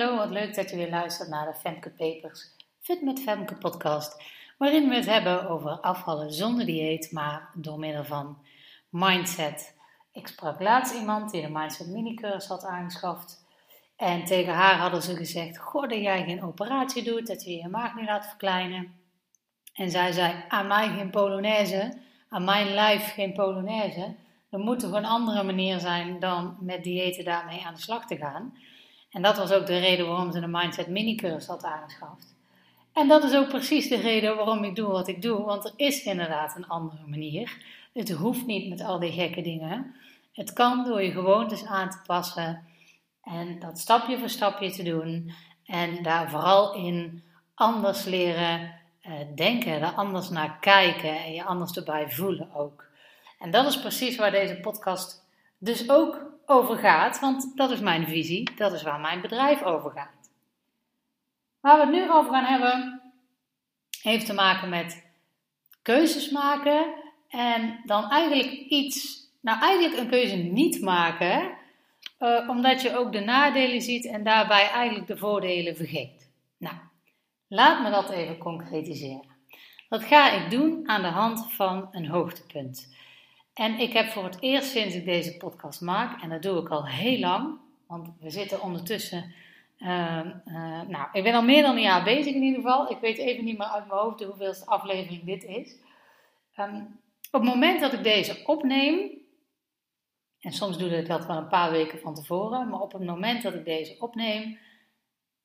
Hallo, wat leuk dat je weer luistert naar de Femke Papers Fit met Femke podcast, waarin we het hebben over afvallen zonder dieet, maar door middel van mindset. Ik sprak laatst iemand die de Mindset Minicursus had aangeschaft en tegen haar hadden ze gezegd, goh, dat jij geen operatie doet, dat je je maag niet laat verkleinen. En zij zei, aan mij geen Polonaise, aan mijn lijf geen Polonaise. Er moet toch een andere manier zijn dan met diëten daarmee aan de slag te gaan. En dat was ook de reden waarom ze de Mindset Minicursus had aangeschaft. En dat is ook precies de reden waarom ik doe wat ik doe, want er is inderdaad een andere manier. Het hoeft niet met al die gekke dingen. Het kan door je gewoontes aan te passen en dat stapje voor stapje te doen en daar vooral in anders leren uh, denken, er anders naar kijken en je anders erbij voelen ook. En dat is precies waar deze podcast dus ook over gaat, want dat is mijn visie, dat is waar mijn bedrijf over gaat. Waar we het nu over gaan hebben, heeft te maken met keuzes maken en dan eigenlijk iets, nou eigenlijk een keuze niet maken, uh, omdat je ook de nadelen ziet en daarbij eigenlijk de voordelen vergeet. Nou, laat me dat even concretiseren. Dat ga ik doen aan de hand van een hoogtepunt. En ik heb voor het eerst sinds ik deze podcast maak, en dat doe ik al heel lang, want we zitten ondertussen. Uh, uh, nou, ik ben al meer dan een jaar bezig in ieder geval. Ik weet even niet meer uit mijn hoofd hoeveelste aflevering dit is. Um, op het moment dat ik deze opneem, en soms doe ik dat wel een paar weken van tevoren, maar op het moment dat ik deze opneem,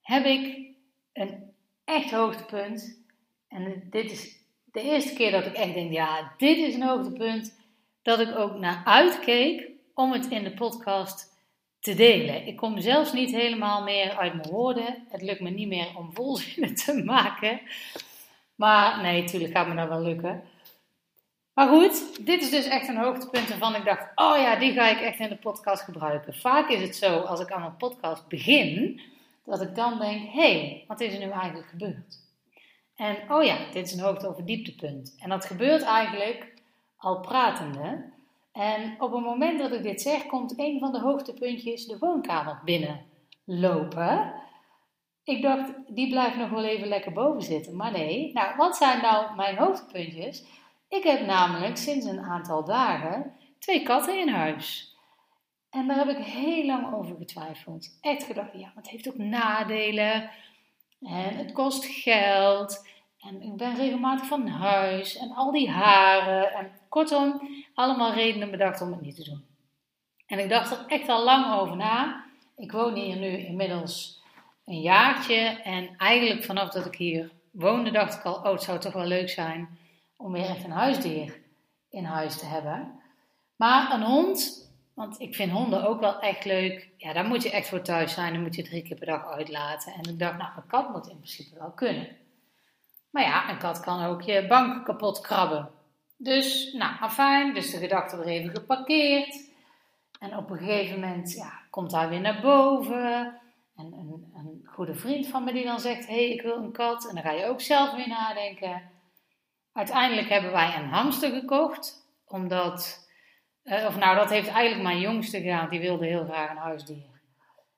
heb ik een echt hoogtepunt. En dit is de eerste keer dat ik echt denk, ja, dit is een hoogtepunt dat ik ook naar uitkeek om het in de podcast te delen. Ik kom zelfs niet helemaal meer uit mijn woorden. Het lukt me niet meer om volzinnen te maken. Maar nee, natuurlijk gaat me dat wel lukken. Maar goed, dit is dus echt een hoogtepunt waarvan ik dacht: oh ja, die ga ik echt in de podcast gebruiken. Vaak is het zo als ik aan een podcast begin, dat ik dan denk: hé, hey, wat is er nu eigenlijk gebeurd? En oh ja, dit is een hoogte- over dieptepunt. En dat gebeurt eigenlijk al pratende. En op het moment dat ik dit zeg, komt een van de hoogtepuntjes de woonkamer binnenlopen. Ik dacht, die blijft nog wel even lekker boven zitten. Maar nee, nou, wat zijn nou mijn hoogtepuntjes? Ik heb namelijk sinds een aantal dagen twee katten in huis. En daar heb ik heel lang over getwijfeld. Echt gedacht, ja, het heeft ook nadelen. En het kost geld. En ik ben regelmatig van huis. En al die haren. En kortom, allemaal redenen bedacht om het niet te doen. En ik dacht er echt al lang over na. Ik woon hier nu inmiddels een jaartje. En eigenlijk vanaf dat ik hier woonde, dacht ik al: oh, het zou toch wel leuk zijn om weer echt een huisdier in huis te hebben. Maar een hond, want ik vind honden ook wel echt leuk. Ja, daar moet je echt voor thuis zijn. Dan moet je drie keer per dag uitlaten. En ik dacht, nou, een kat moet in principe wel kunnen. Maar ja, een kat kan ook je bank kapot krabben. Dus, nou, afijn. Dus de gedachte er even geparkeerd. En op een gegeven moment ja, komt hij weer naar boven. En een, een goede vriend van me die dan zegt: Hé, hey, ik wil een kat. En dan ga je ook zelf weer nadenken. Uiteindelijk hebben wij een hamster gekocht. Omdat, uh, of nou, dat heeft eigenlijk mijn jongste gedaan. Die wilde heel graag een huisdier.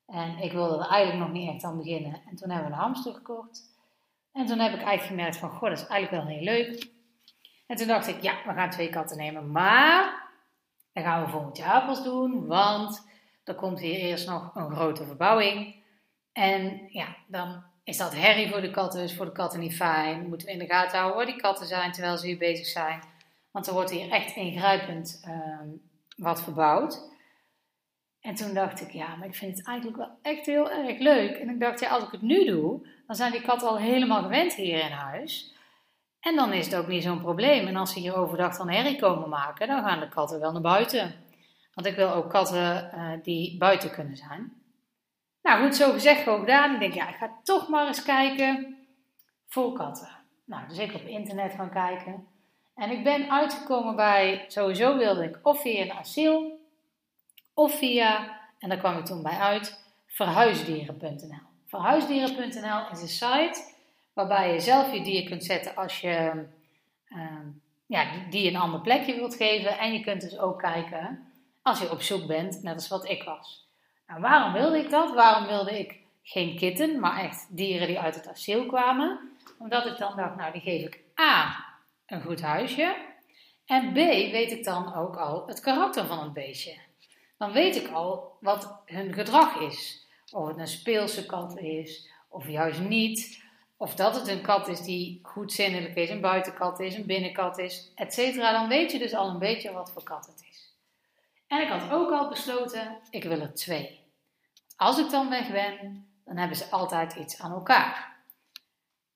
En ik wilde er eigenlijk nog niet echt aan beginnen. En toen hebben we een hamster gekocht. En toen heb ik eigenlijk gemerkt van, goh, dat is eigenlijk wel heel leuk. En toen dacht ik, ja, we gaan twee katten nemen. Maar, dat gaan we volgend jaar pas doen. Want er komt hier eerst nog een grote verbouwing. En ja, dan is dat herrie voor de katten, is voor de katten niet fijn. Moeten we in de gaten houden waar die katten zijn terwijl ze hier bezig zijn. Want er wordt hier echt ingrijpend uh, wat verbouwd. En toen dacht ik, ja, maar ik vind het eigenlijk wel echt heel erg leuk. En ik dacht, ja, als ik het nu doe, dan zijn die katten al helemaal gewend hier in huis. En dan is het ook niet zo'n probleem. En als ze hier overdag dan herrie komen maken, dan gaan de katten wel naar buiten. Want ik wil ook katten uh, die buiten kunnen zijn. Nou goed, zo gezegd, gewoon gedaan. Ik denk, ja, ik ga toch maar eens kijken voor katten. Nou, dus ik op internet gaan kijken. En ik ben uitgekomen bij, sowieso wilde ik of via een asiel, of via, en daar kwam ik toen bij uit, verhuisdieren.nl. Verhuisdieren.nl is een site waarbij je zelf je dier kunt zetten als je uh, ja, die een ander plekje wilt geven. En je kunt dus ook kijken als je op zoek bent, net als wat ik was. Nou, waarom wilde ik dat? Waarom wilde ik geen kitten, maar echt dieren die uit het asiel kwamen. Omdat ik dan dacht, nou die geef ik A, een goed huisje. En B, weet ik dan ook al het karakter van het beestje. Dan weet ik al wat hun gedrag is. Of het een speelse kat is, of juist niet. Of dat het een kat is die goed zinnelijk is, een buitenkat is, een binnenkat is, etc. Dan weet je dus al een beetje wat voor kat het is. En ik had ook al besloten, ik wil er twee. Als ik dan weg ben, dan hebben ze altijd iets aan elkaar.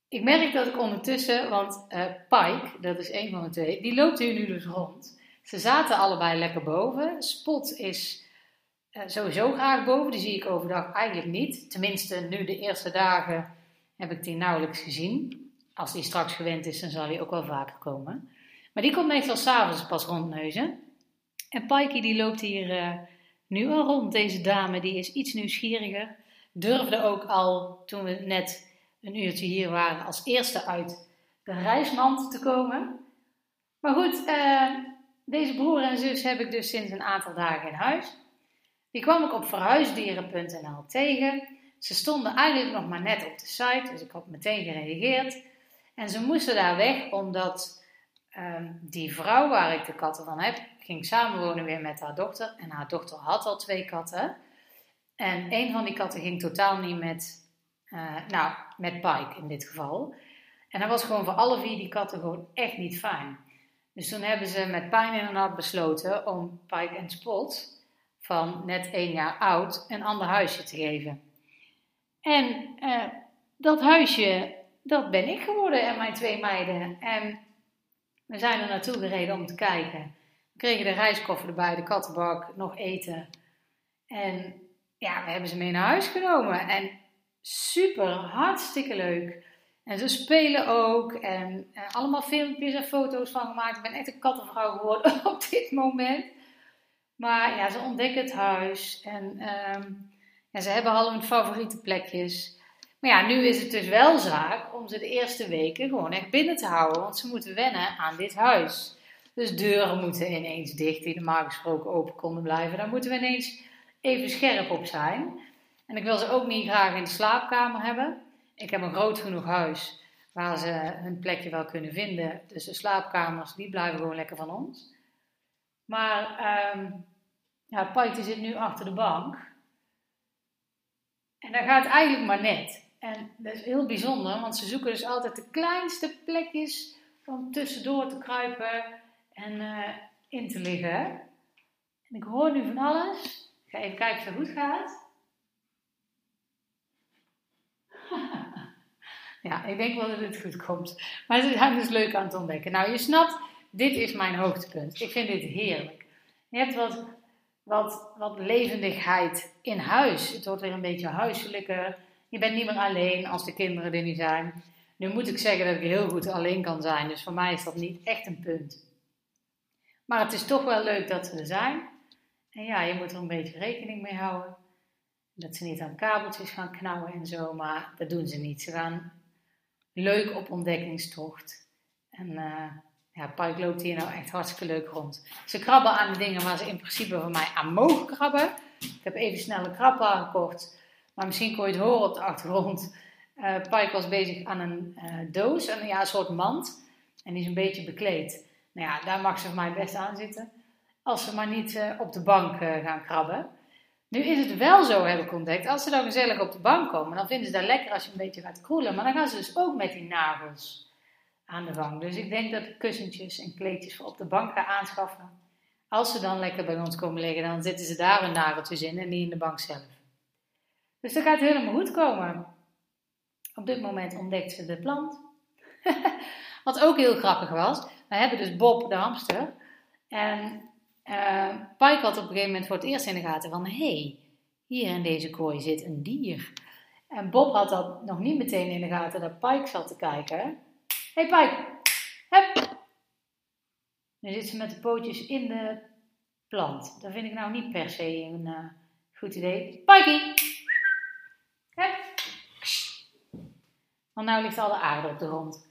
Ik merk dat ik ondertussen, want uh, Pike, dat is een van de twee, die loopt hier nu dus rond. Ze zaten allebei lekker boven. Spot is uh, sowieso graag boven, die zie ik overdag eigenlijk niet. Tenminste, nu de eerste dagen heb ik die nauwelijks gezien. Als die straks gewend is, dan zal hij ook wel vaker komen. Maar die komt meestal s'avonds pas rondneuzen. En Pikey die loopt hier uh, nu al rond. Deze dame die is iets nieuwsgieriger. Durfde ook al, toen we net een uurtje hier waren, als eerste uit de reismand te komen. Maar goed, uh, deze broer en zus heb ik dus sinds een aantal dagen in huis. Die kwam ik op verhuisdieren.nl tegen. Ze stonden eigenlijk nog maar net op de site, dus ik had meteen gereageerd. En ze moesten daar weg omdat um, die vrouw waar ik de katten van heb, ging samenwonen weer met haar dochter. En haar dochter had al twee katten. En een van die katten ging totaal niet met, uh, nou, met Pike in dit geval. En dat was gewoon voor alle vier die katten gewoon echt niet fijn. Dus toen hebben ze met pijn in hun hart besloten om Pike en Spot, van net één jaar oud, een ander huisje te geven. En uh, dat huisje, dat ben ik geworden en mijn twee meiden. En we zijn er naartoe gereden om te kijken. We kregen de reiskoffer erbij, de kattenbak, nog eten. En ja, we hebben ze mee naar huis genomen. En super, hartstikke leuk. En ze spelen ook. En, en allemaal filmpjes en foto's van gemaakt. Ik ben echt een kattenvrouw geworden op dit moment. Maar ja, ze ontdekken het huis. En ja, ze hebben al hun favoriete plekjes. Maar ja, nu is het dus wel zaak om ze de eerste weken gewoon echt binnen te houden. Want ze moeten wennen aan dit huis. Dus deuren moeten ineens dicht die normaal gesproken open konden blijven. Daar moeten we ineens even scherp op zijn. En ik wil ze ook niet graag in de slaapkamer hebben. Ik heb een groot genoeg huis waar ze hun plekje wel kunnen vinden. Dus de slaapkamers, die blijven gewoon lekker van ons. Maar um, ja, Pike zit nu achter de bank. En dan gaat eigenlijk maar net. En dat is heel bijzonder, want ze zoeken dus altijd de kleinste plekjes om tussendoor te kruipen en uh, in te liggen. En ik hoor nu van alles. Ik ga even kijken of het goed gaat. ja, ik denk wel dat het goed komt. Maar ze zijn dus leuk aan het ontdekken. Nou, je snapt, dit is mijn hoogtepunt. Ik vind dit heerlijk. Je hebt wat wat, wat levendigheid in huis. Het wordt weer een beetje huiselijker. Je bent niet meer alleen als de kinderen er niet zijn. Nu moet ik zeggen dat ik heel goed alleen kan zijn, dus voor mij is dat niet echt een punt. Maar het is toch wel leuk dat ze er zijn. En ja, je moet er een beetje rekening mee houden. Dat ze niet aan kabeltjes gaan knauwen en zo, maar dat doen ze niet. Ze gaan leuk op ontdekkingstocht. En uh, ja, Pike loopt hier nou echt hartstikke leuk rond. Ze krabben aan de dingen waar ze in principe van mij aan mogen krabben. Ik heb even snel een krabber gekocht. Maar misschien kon je het horen op de achtergrond. Uh, Pike was bezig aan een uh, doos, een, ja, soort mand. En die is een beetje bekleed. Nou ja, daar mag ze voor mij best aan zitten. Als ze maar niet uh, op de bank gaan krabben. Nu is het wel zo, heb ik ontdekt. Als ze dan gezellig op de bank komen, dan vinden ze dat lekker als je een beetje gaat kroelen. Maar dan gaan ze dus ook met die nagels aan de bank. Dus ik denk dat ik kussentjes en kleedjes voor op de bank ga aanschaffen. Als ze dan lekker bij ons komen liggen, dan zitten ze daar hun nageltjes in en niet in de bank zelf. Dus dat gaat helemaal goed komen. Op dit moment ontdekt ze de plant. Wat ook heel grappig was. We hebben dus Bob, de hamster. En uh, Pike had op een gegeven moment voor het eerst in de gaten van... Hé, hey, hier in deze kooi zit een dier. En Bob had dat nog niet meteen in de gaten dat Pike zat te kijken hey Pike, hup. Nu zit ze met de pootjes in de plant. Dat vind ik nou niet per se een uh, goed idee. Pikey, hup. Want nou ligt alle aarde op de grond.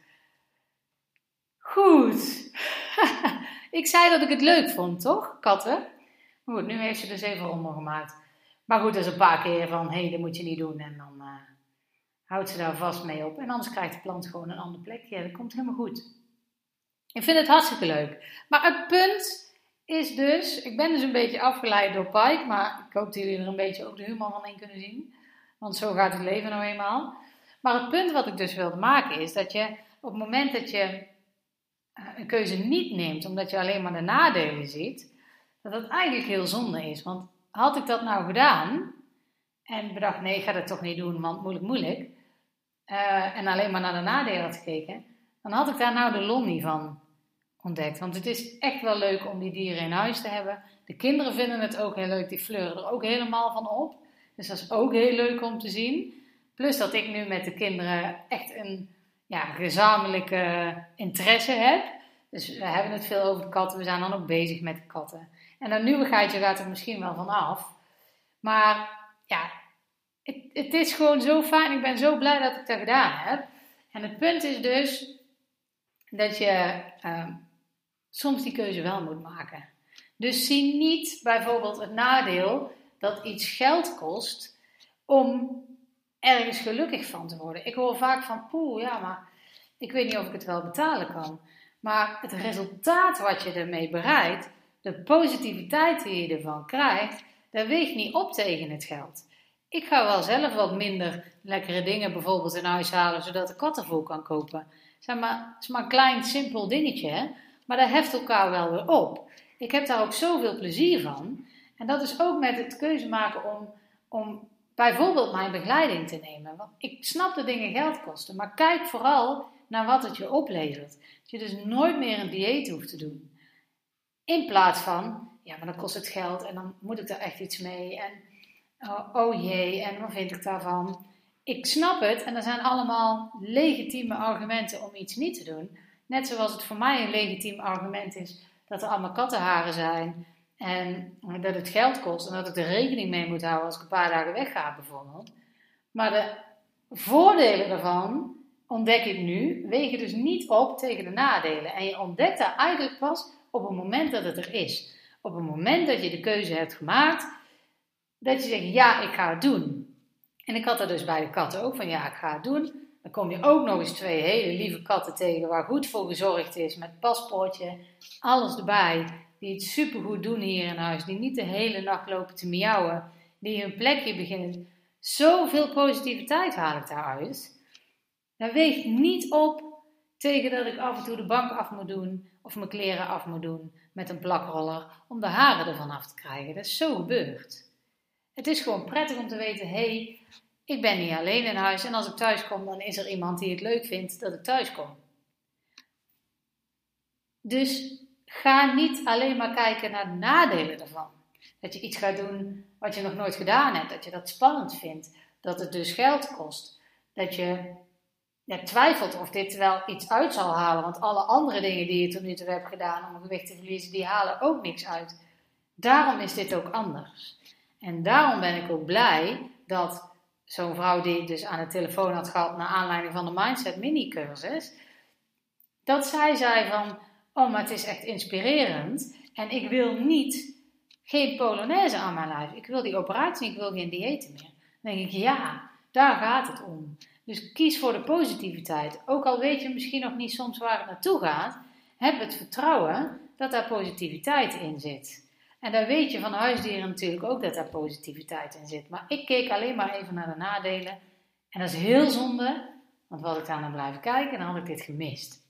Goed. ik zei dat ik het leuk vond, toch? Katten. Goed, nu heeft ze dus even rommel gemaakt. Maar goed, dat is een paar keer van, hé, hey, dat moet je niet doen. En dan uh, houdt ze daar vast mee op. En anders krijgt de plant gewoon een ander plekje. Dat komt helemaal goed. Ik vind het hartstikke leuk. Maar het punt is dus, ik ben dus een beetje afgeleid door Pike, maar ik hoop dat jullie er een beetje ook de humor van in kunnen zien. Want zo gaat het leven nou eenmaal. Maar het punt wat ik dus wilde maken is dat je op het moment dat je eh, een keuze niet neemt, omdat je alleen maar de nadelen ziet, dat dat eigenlijk heel zonde is. Want had ik dat nou gedaan en bedacht, nee, ik ga dat toch niet doen, want moeilijk, moeilijk, uh, en alleen maar naar de nadelen had gekeken, dan had ik daar nou de lol niet van ontdekt. Want het is echt wel leuk om die dieren in huis te hebben. De kinderen vinden het ook heel leuk, die fleuren er ook helemaal van op. Dus dat is ook heel leuk om te zien. Plus dat ik nu met de kinderen echt een ja, gezamenlijke interesse heb. Dus we hebben het veel over de katten. We zijn dan ook bezig met de katten. En dat nieuwigheidje gaat er misschien wel van af. Maar ja, het, het is gewoon zo fijn. Ik ben zo blij dat ik dat gedaan heb. En het punt is dus dat je uh, soms die keuze wel moet maken. Dus zie niet bijvoorbeeld het nadeel dat iets geld kost om ergens gelukkig van te worden. Ik hoor vaak van, poeh, ja, maar ik weet niet of ik het wel betalen kan. Maar het resultaat wat je ermee bereikt, de positiviteit die je ervan krijgt, dat weegt niet op tegen het geld. Ik ga wel zelf wat minder lekkere dingen bijvoorbeeld in huis halen, zodat ik kattenvoer kan kopen. Zeg maar, het is maar een klein, simpel dingetje, hè? maar dat heft elkaar wel weer op. Ik heb daar ook zoveel plezier van. En dat is ook met het keuze maken om, om bijvoorbeeld mijn begeleiding te nemen. Want ik snap dat dingen geld kosten, maar kijk vooral naar wat het je oplevert. Dat je dus nooit meer een dieet hoeft te doen. In plaats van, ja, maar dan kost het geld en dan moet ik daar echt iets mee. En oh, oh jee, en wat vind ik daarvan? Ik snap het en er zijn allemaal legitieme argumenten om iets niet te doen. Net zoals het voor mij een legitiem argument is dat er allemaal kattenharen zijn en dat het geld kost en dat ik er rekening mee moet houden als ik een paar dagen wegga bijvoorbeeld. Maar de voordelen daarvan ontdek ik nu, wegen dus niet op tegen de nadelen. En je ontdekt dat eigenlijk pas op het moment dat het er is. Op het moment dat je de keuze hebt gemaakt, dat je zegt ja, ik ga het doen. En ik had er dus bij de katten ook van ja, ik ga het doen. Dan kom je ook nog eens twee hele lieve katten tegen waar goed voor gezorgd is, met paspoortje, alles erbij. Die het supergoed doen hier in huis, die niet de hele nacht lopen te miauwen, die hun plekje beginnen. Zoveel positiviteit haal ik daaruit. Dat weegt niet op tegen dat ik af en toe de bank af moet doen of mijn kleren af moet doen met een plakroller om de haren ervan af te krijgen. Dat is zo gebeurd. Het is gewoon prettig om te weten: hé, hey, ik ben niet alleen in huis en als ik thuis kom, dan is er iemand die het leuk vindt dat ik thuis kom. Dus ga niet alleen maar kijken naar de nadelen ervan. Dat je iets gaat doen wat je nog nooit gedaan hebt, dat je dat spannend vindt, dat het dus geld kost, dat je ja, twijfelt of dit wel iets uit zal halen, want alle andere dingen die je tot nu toe hebt gedaan om gewicht te verliezen, die halen ook niks uit. Daarom is dit ook anders. En daarom ben ik ook blij dat zo'n vrouw die ik dus aan de telefoon had gehad naar aanleiding van de Mindset mini cursus, dat zij zei van, oh maar het is echt inspirerend en ik wil niet, geen polonaise aan mijn lijf, ik wil die operatie, ik wil geen dieet meer. Dan denk ik, ja, daar gaat het om. Dus kies voor de positiviteit. Ook al weet je misschien nog niet soms waar het naartoe gaat, heb het vertrouwen dat daar positiviteit in zit. En dan weet je van huisdieren natuurlijk ook dat daar positiviteit in zit. Maar ik keek alleen maar even naar de nadelen. En dat is heel zonde, want wat ik daar naar blijven kijken, dan had ik dit gemist.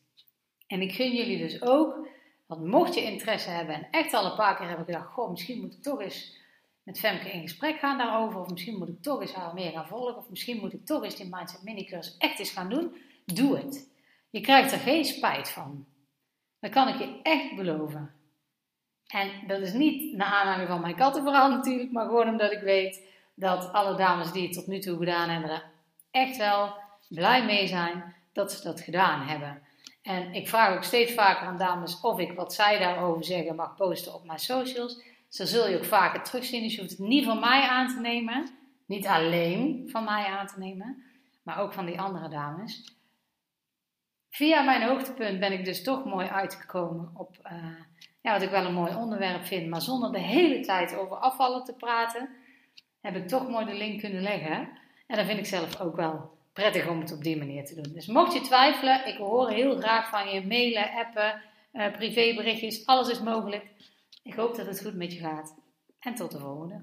En ik gun jullie dus ook, want mocht je interesse hebben en echt al een paar keer hebben gedacht, goh, misschien moet ik toch eens met Femke in gesprek gaan daarover, of misschien moet ik toch eens haar meer gaan volgen, of misschien moet ik toch eens die Mindset Minicursus echt eens gaan doen, doe het. Je krijgt er geen spijt van. Dat kan ik je echt beloven. En dat is niet naar aanleiding van mijn kattenverhaal natuurlijk, maar gewoon omdat ik weet dat alle dames die het tot nu toe gedaan hebben, echt wel blij mee zijn dat ze dat gedaan hebben. En ik vraag ook steeds vaker aan dames of ik wat zij daarover zeggen mag posten op mijn socials. Zo zul je ook vaker terugzien. Dus je hoeft het niet van mij aan te nemen. Niet alleen van mij aan te nemen, maar ook van die andere dames. Via mijn hoogtepunt ben ik dus toch mooi uitgekomen op uh, ja, wat ik wel een mooi onderwerp vind, maar zonder de hele tijd over afvallen te praten. heb ik toch mooi de link kunnen leggen. En dat vind ik zelf ook wel prettig om het op die manier te doen. Dus mocht je twijfelen, ik hoor heel graag van je mailen, appen, uh, privéberichtjes, alles is mogelijk. Ik hoop dat het goed met je gaat. En tot de volgende.